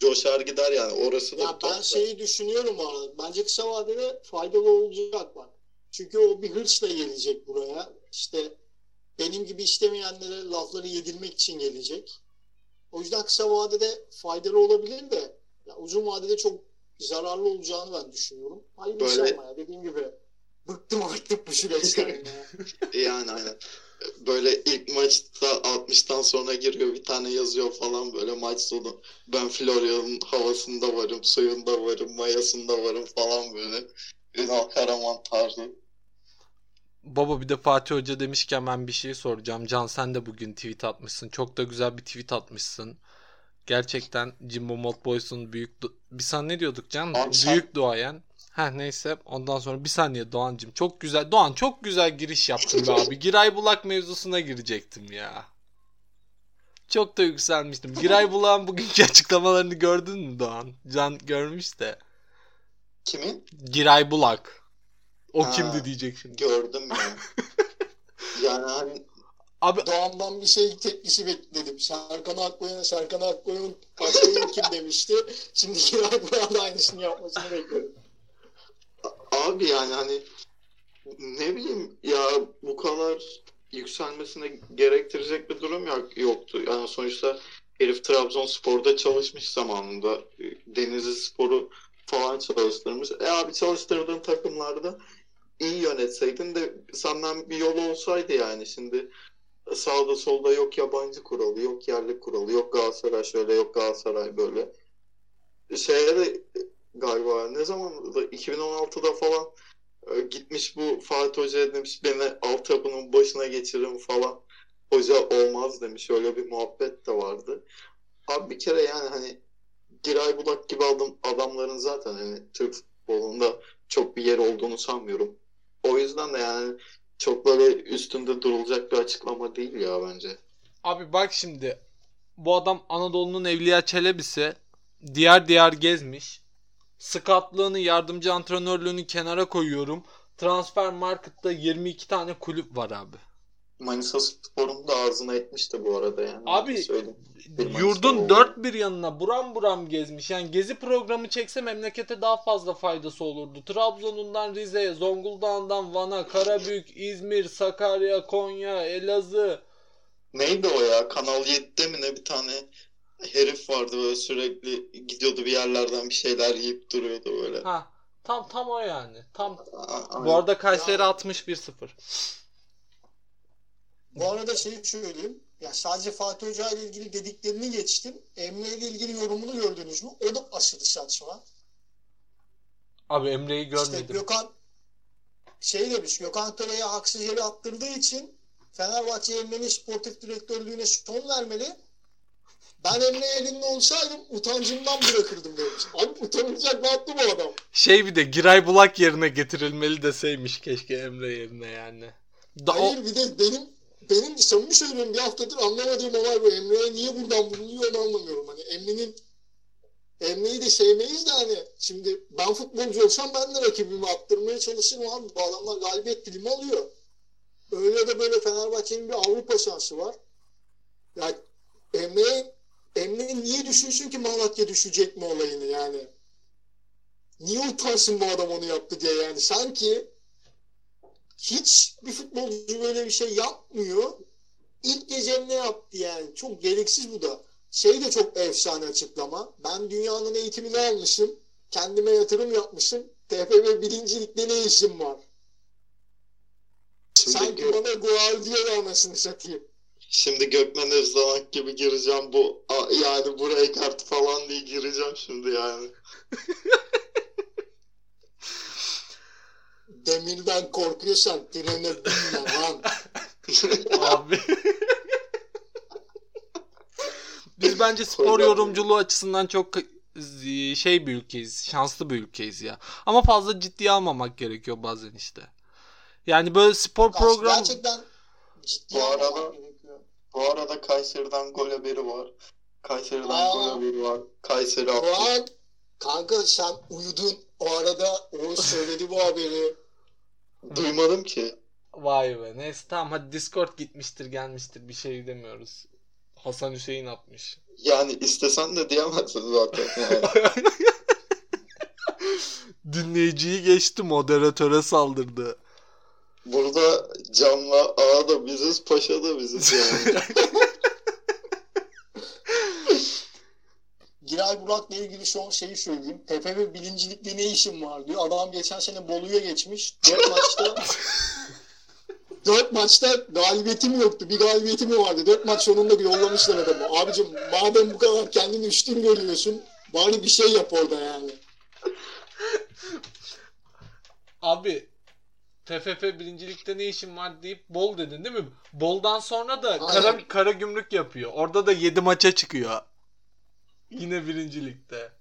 Coşar gider yani orası da. Ya ben şeyi düşünüyorum arada. Bence kısa vadede faydalı olacak bak. Çünkü o bir hırsla gelecek buraya. İşte benim gibi istemeyenlere lafları yedirmek için gelecek. O yüzden kısa vadede faydalı olabilir de ya uzun vadede çok zararlı olacağını ben düşünüyorum. Hayır Böyle... ama ya dediğim gibi bıktım artık bu süreçten ya. yani aynen. Böyle ilk maçta 60'tan sonra giriyor bir tane yazıyor falan böyle maç sonu. Ben Florya'nın havasında varım, suyunda varım, mayasında varım falan böyle. Ünal Karaman tarzı. Baba bir de Fatih Hoca demişken ben bir şey soracağım. Can sen de bugün tweet atmışsın. Çok da güzel bir tweet atmışsın. Gerçekten Jimbo Malt Boys'un büyük... Bir saniye ne diyorduk Can? Abi, büyük duayen. Heh neyse ondan sonra bir saniye Doğancım. Çok güzel. Doğan çok güzel giriş yaptın be abi. Giray Bulak mevzusuna girecektim ya. Çok da yükselmiştim. Giray Bulak'ın bugünkü açıklamalarını gördün mü Doğan? Can görmüş de. Kimin? Giray Bulak. O ha, kimdi diyecek şimdi. Gördüm ya. yani hani Abi Doğan'dan bir şey tepkisi bekledim. Serkan Akbay'a Serkan Akbay'ın Akbay'ın kim demişti. Şimdi Giray Bulak'ın da aynısını yapmasını bekliyorum. Abi yani hani ne bileyim ya bu kadar yükselmesine gerektirecek bir durum yok, yoktu. Yani sonuçta herif Trabzonspor'da çalışmış zamanında. Denizli Spor'u falan çalıştırmış. E abi çalıştırdığın takımlarda iyi yönetseydin de senden bir yol olsaydı yani şimdi sağda solda yok yabancı kuralı, yok yerli kuralı, yok Galatasaray şöyle, yok Galatasaray böyle. Şeye de galiba ne zaman 2016'da falan e, gitmiş bu Fatih Hoca demiş beni altyapının başına geçirin falan. Hoca olmaz demiş. Öyle bir muhabbet de vardı. Abi bir kere yani hani Giray Budak gibi adam, adamların zaten hani Türk futbolunda çok bir yer olduğunu sanmıyorum. O yüzden de yani çok böyle üstünde durulacak bir açıklama değil ya bence. Abi bak şimdi bu adam Anadolu'nun Evliya Çelebi'si diğer diğer gezmiş. Skatlığını, yardımcı antrenörlüğünü kenara koyuyorum. Transfer Market'ta 22 tane kulüp var abi. Manisa Spor'un da ağzına etmişti bu arada yani. Abi yurdun dört bir yanına buram buram gezmiş. Yani gezi programı çekse memlekete daha fazla faydası olurdu. Trabzon'undan Rize'ye, Zonguldak'tan Van'a, Karabük, İzmir, Sakarya, Konya, Elazığ. Neydi o ya? Kanal 7'de mi ne bir tane herif vardı böyle sürekli gidiyordu bir yerlerden bir şeyler yiyip duruyordu böyle. Ha tam tam o yani. Tam A- Bu arada Kayseri 61-0. Bu arada şey söyleyeyim. Ya sadece Fatih Hoca ile ilgili dediklerini geçtim. Emre ile ilgili yorumunu gördünüz mü? O da aşırı saçma. Abi Emre'yi görmedim. İşte Gökhan şey demiş. Gökhan Töre'ye haksız yere attırdığı için Fenerbahçe Emre'nin sportif direktörlüğüne son vermeli. Ben Emre elinde olsaydım utancımdan bırakırdım demiş. Abi utanılacak ne yaptı bu adam? Şey bir de Giray Bulak yerine getirilmeli deseymiş keşke Emre yerine yani. Da Hayır o... bir de benim benim samimi söylüyorum bir haftadır anlamadığım olay bu. Emre'ye niye buradan bulunuyor onu anlamıyorum. Hani Emre'nin Emre'yi de sevmeyiz de hani şimdi ben futbolcu olsam ben de rakibimi attırmaya çalışırım abi. Bu adamlar galibiyet dilimi alıyor. Öyle de böyle Fenerbahçe'nin bir Avrupa şansı var. Yani Emre Emre niye düşünsün ki Malatya düşecek mi olayını yani? Niye utansın bu adam onu yaptı diye yani. Sanki hiç bir futbolcu böyle bir şey yapmıyor. İlk gece ne yaptı yani? Çok gereksiz bu da. Şey de çok efsane açıklama. Ben dünyanın eğitimini almışım. Kendime yatırım yapmışım. TFF birincilikte ne işim var? Şimdi Sanki gö- bana Guardiola anasını satayım. Şimdi Gökmen Özdanak gibi gireceğim bu yani buraya kart falan diye gireceğim şimdi yani. Demirden korkuyorsan trene binme lan. Abi. Biz bence spor yorumculuğu açısından çok şey bir ülkeyiz. Şanslı bir ülkeyiz ya. Ama fazla ciddiye almamak gerekiyor bazen işte. Yani böyle spor programı... Gerçekten ciddiye bu arada, bu arada Kayseri'den gol haberi var. Kayseri'den Aa, gol var. Kayseri attı. Kanka sen uyudun. O arada o söyledi bu haberi. Duymadım ki. Vay be. Neyse tamam hadi Discord gitmiştir gelmiştir bir şey demiyoruz. Hasan Hüseyin atmış. Yani istesen de diyemezsin zaten. Yani. Dinleyiciyi geçti moderatöre saldırdı. Burada Can'la Ağa da biziz, Paşa da biziz yani. Giray Burak'la ilgili şu şeyi söyleyeyim. TFF birincilikte ne işim var diyor. Adam geçen sene Bolu'ya geçmiş. Dört maçta dört maçta galibiyetim yoktu. Bir galibiyetim vardı? Dört maç sonunda bir yollamışlar adamı. Abicim madem bu kadar kendini üstün görüyorsun bari bir şey yap orada yani. Abi TFF birincilikte ne işin var deyip bol dedin değil mi? Boldan sonra da kara, kara gümrük yapıyor. Orada da 7 maça çıkıyor. Yine birincilikte.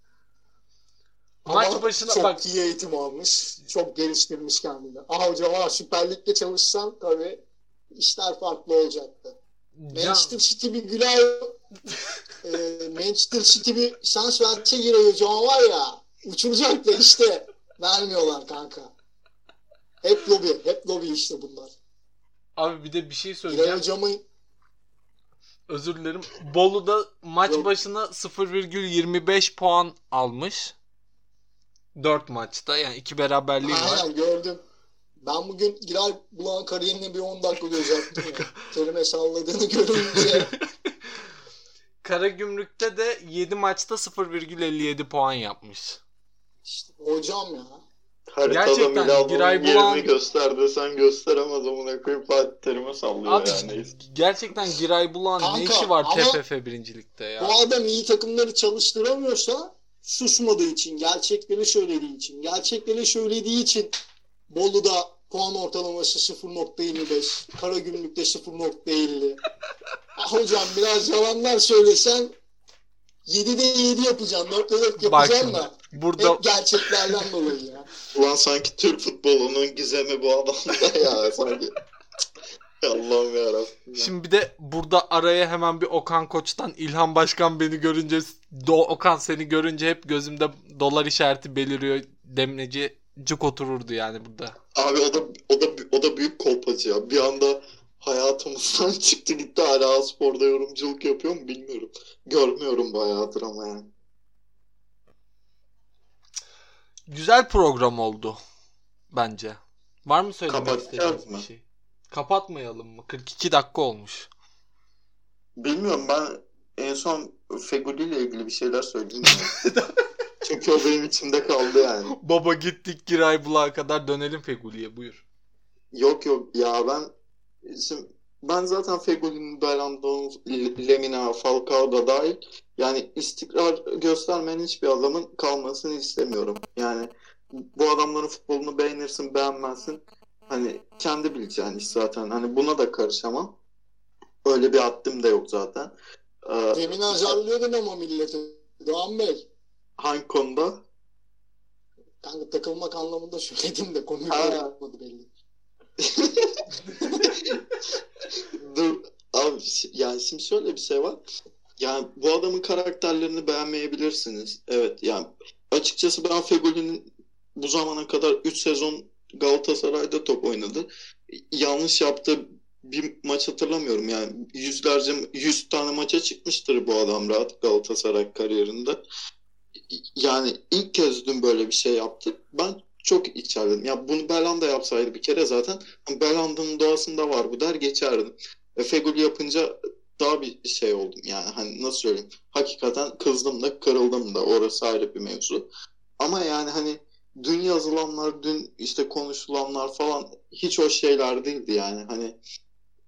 Ama Maç başına çok bak. iyi eğitim almış. Çok geliştirmiş kendini. Aha hocam ha Süper Lig'de çalışsan tabii işler farklı olacaktı. Can. Manchester City bir Gülay e, Manchester City bir şans verse giriyor hocam var ya uçuracaktı işte. Vermiyorlar kanka. Hep lobi. Hep lobi işte bunlar. Abi bir de bir şey söyleyeceğim. hocamın Özür dilerim. Bolu'da maç başına 0,25 puan almış. 4 maçta yani iki beraberliği var. Aynen gördüm. Ben bugün Giray Bulan kariyerine bir 10 dakika göz attım ya. Terime salladığını görünce. Karagümrük'te de 7 maçta 0,57 puan yapmış. İşte hocam ya. Haritada Gerçekten Giray Bulan yerini göster desen gösteremez amına koyup Fatih Terim'e sallıyor Abi, yani. Gerçekten Giray Bulan ne işi var TFF birincilikte ya? Bu adam iyi takımları çalıştıramıyorsa susmadığı için, gerçekleri söylediği için, gerçekleri söylediği için Bolu'da puan ortalaması 0.25, Karagümrük'te 0.50. ah hocam biraz yalanlar söylesen 7'de 7 yapacaksın, 4'de 4 yapacaksın da. Burada... Hep gerçeklerden dolayı ya. Ulan sanki Türk futbolunun gizemi bu adamda ya sanki. Allah'ım yarabbim. Şimdi bir de burada araya hemen bir Okan Koç'tan İlhan Başkan beni görünce Do Okan seni görünce hep gözümde dolar işareti beliriyor demleci cık otururdu yani burada. Abi o da o da o da büyük kolpacı ya. Bir anda hayatımızdan çıktı gitti hala sporda yorumculuk yapıyor mu bilmiyorum. Görmüyorum bayağıdır ama yani. Güzel program oldu bence. Var mı söylemek istediğiniz bir şey? Kapatmayalım mı? 42 dakika olmuş. Bilmiyorum ben en son Feguli ile ilgili bir şeyler söyledim. Çünkü o benim içimde kaldı yani. Baba gittik Giray Bulak'a kadar dönelim Feguli'ye buyur. Yok yok ya ben şimdi ben zaten Fegoli'nin Belhandon, Lemina, Falcao da dahil yani istikrar göstermeyen hiçbir adamın kalmasını istemiyorum. Yani bu adamların futbolunu beğenirsin beğenmezsin. Hani kendi bileceğin iş zaten. Hani buna da karışamam. Öyle bir haddim de yok zaten. Ee, Demin azarlıyordun ama milleti. Doğan Bey. Hangi konuda? Kanka takılmak anlamında söyledim de konuyu yapmadı belli. Dur abi yani şimdi şöyle bir şey var. Yani bu adamın karakterlerini beğenmeyebilirsiniz. Evet yani açıkçası ben Fegoli'nin bu zamana kadar 3 sezon Galatasaray'da top oynadı. Yanlış yaptığı bir maç hatırlamıyorum yani yüzlerce yüz tane maça çıkmıştır bu adam rahat Galatasaray kariyerinde. Yani ilk kez dün böyle bir şey yaptı. Ben çok içerdim. Ya bunu Belanda yapsaydı bir kere zaten Belanda'nın doğasında var bu der geçerdim. E, Fegül yapınca daha bir şey oldum yani hani nasıl söyleyeyim hakikaten kızdım da kırıldım da orası ayrı bir mevzu. Ama yani hani dün yazılanlar dün işte konuşulanlar falan hiç o şeyler değildi yani hani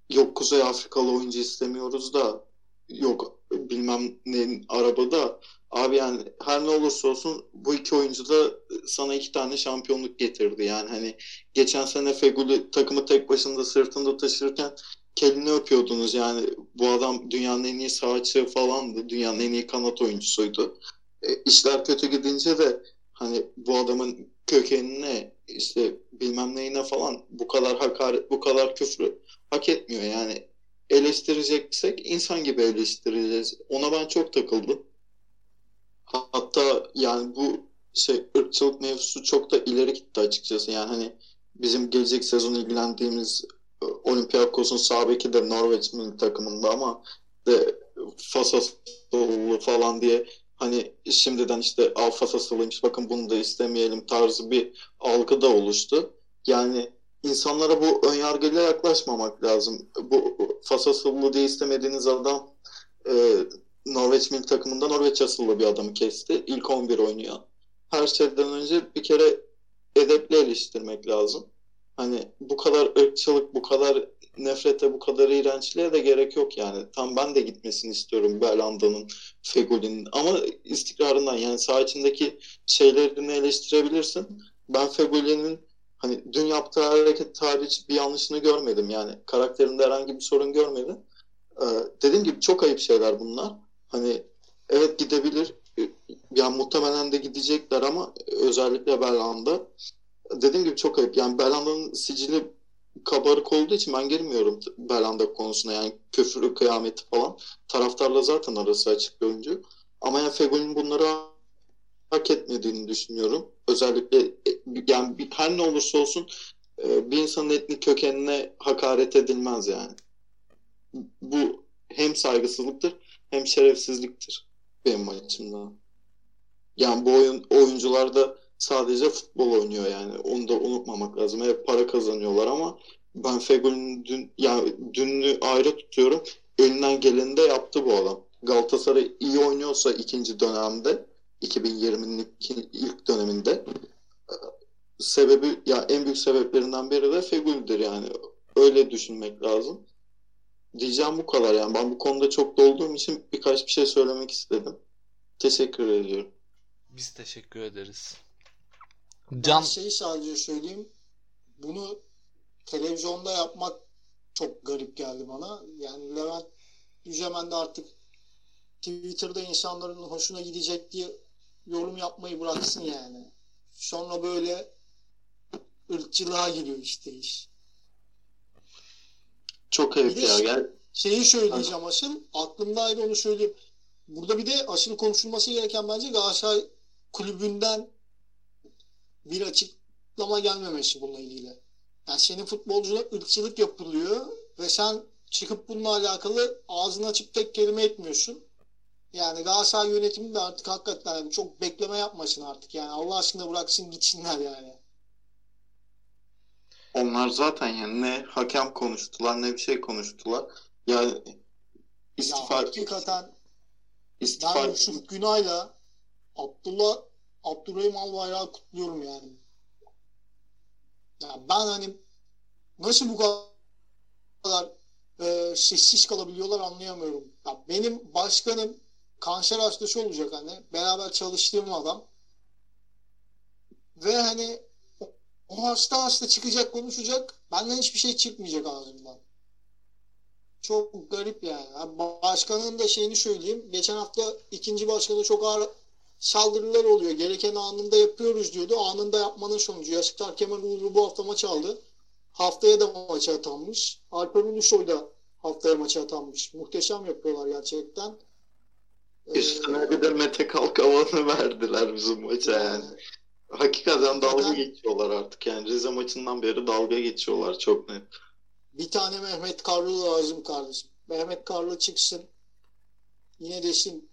yok Kuzey Afrikalı oyuncu istemiyoruz da yok bilmem ne arabada abi yani her ne olursa olsun bu iki oyuncu da sana iki tane şampiyonluk getirdi. Yani hani geçen sene Feguli takımı tek başında sırtında taşırken kelini öpüyordunuz. Yani bu adam dünyanın en iyi sağçı falandı. Dünyanın en iyi kanat oyuncusuydu. E, işler kötü gidince de hani bu adamın kökenine işte bilmem neyine falan bu kadar hakaret bu kadar küfrü hak etmiyor. Yani eleştireceksek insan gibi eleştireceğiz. Ona ben çok takıldım. Hatta yani bu şey ırkçılık mevzusu çok da ileri gitti açıkçası. Yani hani bizim gelecek sezon ilgilendiğimiz e, Olympiakos'un sağ beki de Norveç milli takımında ama de Fasasolu falan diye hani şimdiden işte al Fasasoluymuş bakın bunu da istemeyelim tarzı bir algı da oluştu. Yani insanlara bu önyargıyla yaklaşmamak lazım. Bu Fasasolu diye istemediğiniz adam e, Norveç milli takımında Norveç asıllı bir adamı kesti. İlk 11 oynuyor. Her şeyden önce bir kere edepli eleştirmek lazım. Hani bu kadar ırkçılık, bu kadar nefrete, bu kadar iğrençliğe de gerek yok yani. Tam ben de gitmesini istiyorum Berlanda'nın, Fegoli'nin ama istikrarından yani saha içindeki şeylerini eleştirebilirsin. Ben Fegoli'nin hani dün yaptığı hareket hariç bir yanlışını görmedim yani. Karakterinde herhangi bir sorun görmedim. Ee, dediğim gibi çok ayıp şeyler bunlar. Hani evet gidebilir. Yani muhtemelen de gidecekler ama özellikle Berlanda. Dediğim gibi çok ayıp. Yani Berlanda'nın sicili kabarık olduğu için ben girmiyorum Berlanda konusuna. Yani küfürü, kıyameti falan. Taraftarla zaten arası açık bir oyuncu. Ama yani Fegoli'nin bunları hak etmediğini düşünüyorum. Özellikle yani her ne olursa olsun e, bir insanın etnik kökenine hakaret edilmez yani. Bu hem saygısızlıktır hem şerefsizliktir benim açımdan. Yani bu oyun oyuncular da sadece futbol oynuyor yani. Onu da unutmamak lazım. Hep para kazanıyorlar ama ben Fegül'ün dün yani dünlü ayrı tutuyorum. Elinden geleni de yaptı bu adam. Galatasaray iyi oynuyorsa ikinci dönemde 2020'nin ilk döneminde sebebi ya en büyük sebeplerinden biri de Fegül'dür yani. Öyle düşünmek lazım. Diyeceğim bu kadar yani. Ben bu konuda çok dolduğum için birkaç bir şey söylemek istedim. Teşekkür ediyorum. Biz teşekkür ederiz. Can... Ben şeyi sadece söyleyeyim. Bunu televizyonda yapmak çok garip geldi bana. Yani Levent Düzemen de artık Twitter'da insanların hoşuna gidecek diye yorum yapmayı bıraksın yani. Sonra böyle ırkçılığa giriyor işte iş. Çok ayıp ya. Gel. Şeyi söyleyeceğim asıl. Aklımdaydı onu söyleyeyim. Burada bir de asıl konuşulması gereken bence Galatasaray kulübünden bir açıklama gelmemesi bununla ilgili. Yani senin futbolcuna ırkçılık yapılıyor ve sen çıkıp bununla alakalı ağzını açıp tek kelime etmiyorsun. Yani Galatasaray yönetimi de artık hakikaten çok bekleme yapmasın artık. Yani Allah aşkına bıraksın gitsinler yani. Onlar zaten yani ne hakem konuştular ne bir şey konuştular. Yani istifa... Ya hakikaten istifa... ben Yusuf Günay'la Abdullah Abdurrahim Albayrak'ı kutluyorum yani. yani. Ben hani nasıl bu kadar e, sessiz kalabiliyorlar anlayamıyorum. Ya benim başkanım kanser hastası olacak hani. Beraber çalıştığım adam. Ve hani o hasta hasta çıkacak konuşacak. Benden hiçbir şey çıkmayacak ağzımdan. Çok garip yani. Başkanın da şeyini söyleyeyim. Geçen hafta ikinci başkanı çok ağır saldırılar oluyor. Gereken anında yapıyoruz diyordu. Anında yapmanın sonucu. Yaşıklar Kemal Uğurlu bu hafta maç aldı. Haftaya da maça atanmış. Alper Ulusoy da haftaya maça atanmış. Muhteşem yapıyorlar gerçekten. Üstüne ee, bir de Mete Kalkavan'ı verdiler bizim maça yani. yani. Hakikaten dalga Zaten, geçiyorlar artık yani. Rize maçından beri dalga geçiyorlar çok net. Bir tane Mehmet Karlı lazım kardeşim. Mehmet Karlı çıksın. Yine desin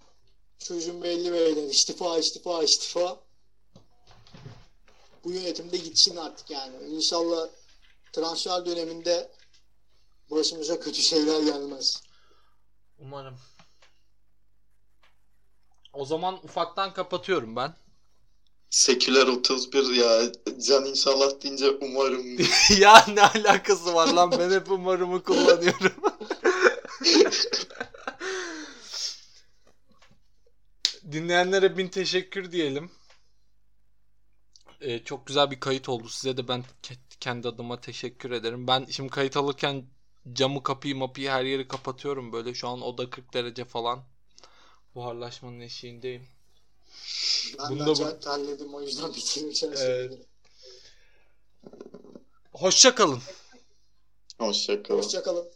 çocuğun belli beyler istifa istifa istifa. Bu yönetimde gitsin artık yani. İnşallah transfer döneminde başımıza kötü şeyler gelmez. Umarım. O zaman ufaktan kapatıyorum ben. Seküler 31 ya. Can inşallah deyince umarım. ya ne alakası var lan ben hep umarımı kullanıyorum. Dinleyenlere bin teşekkür diyelim. Ee, çok güzel bir kayıt oldu. Size de ben kendi adıma teşekkür ederim. Ben şimdi kayıt alırken camı kapıyı mapıyı her yeri kapatıyorum. Böyle şu an oda 40 derece falan. Buharlaşmanın eşiğindeyim. Ben Bunda de bu... terledim o yüzden bitireceğim. Evet. Hoşça kalın. Hoşça kalın. Hoşça kalın.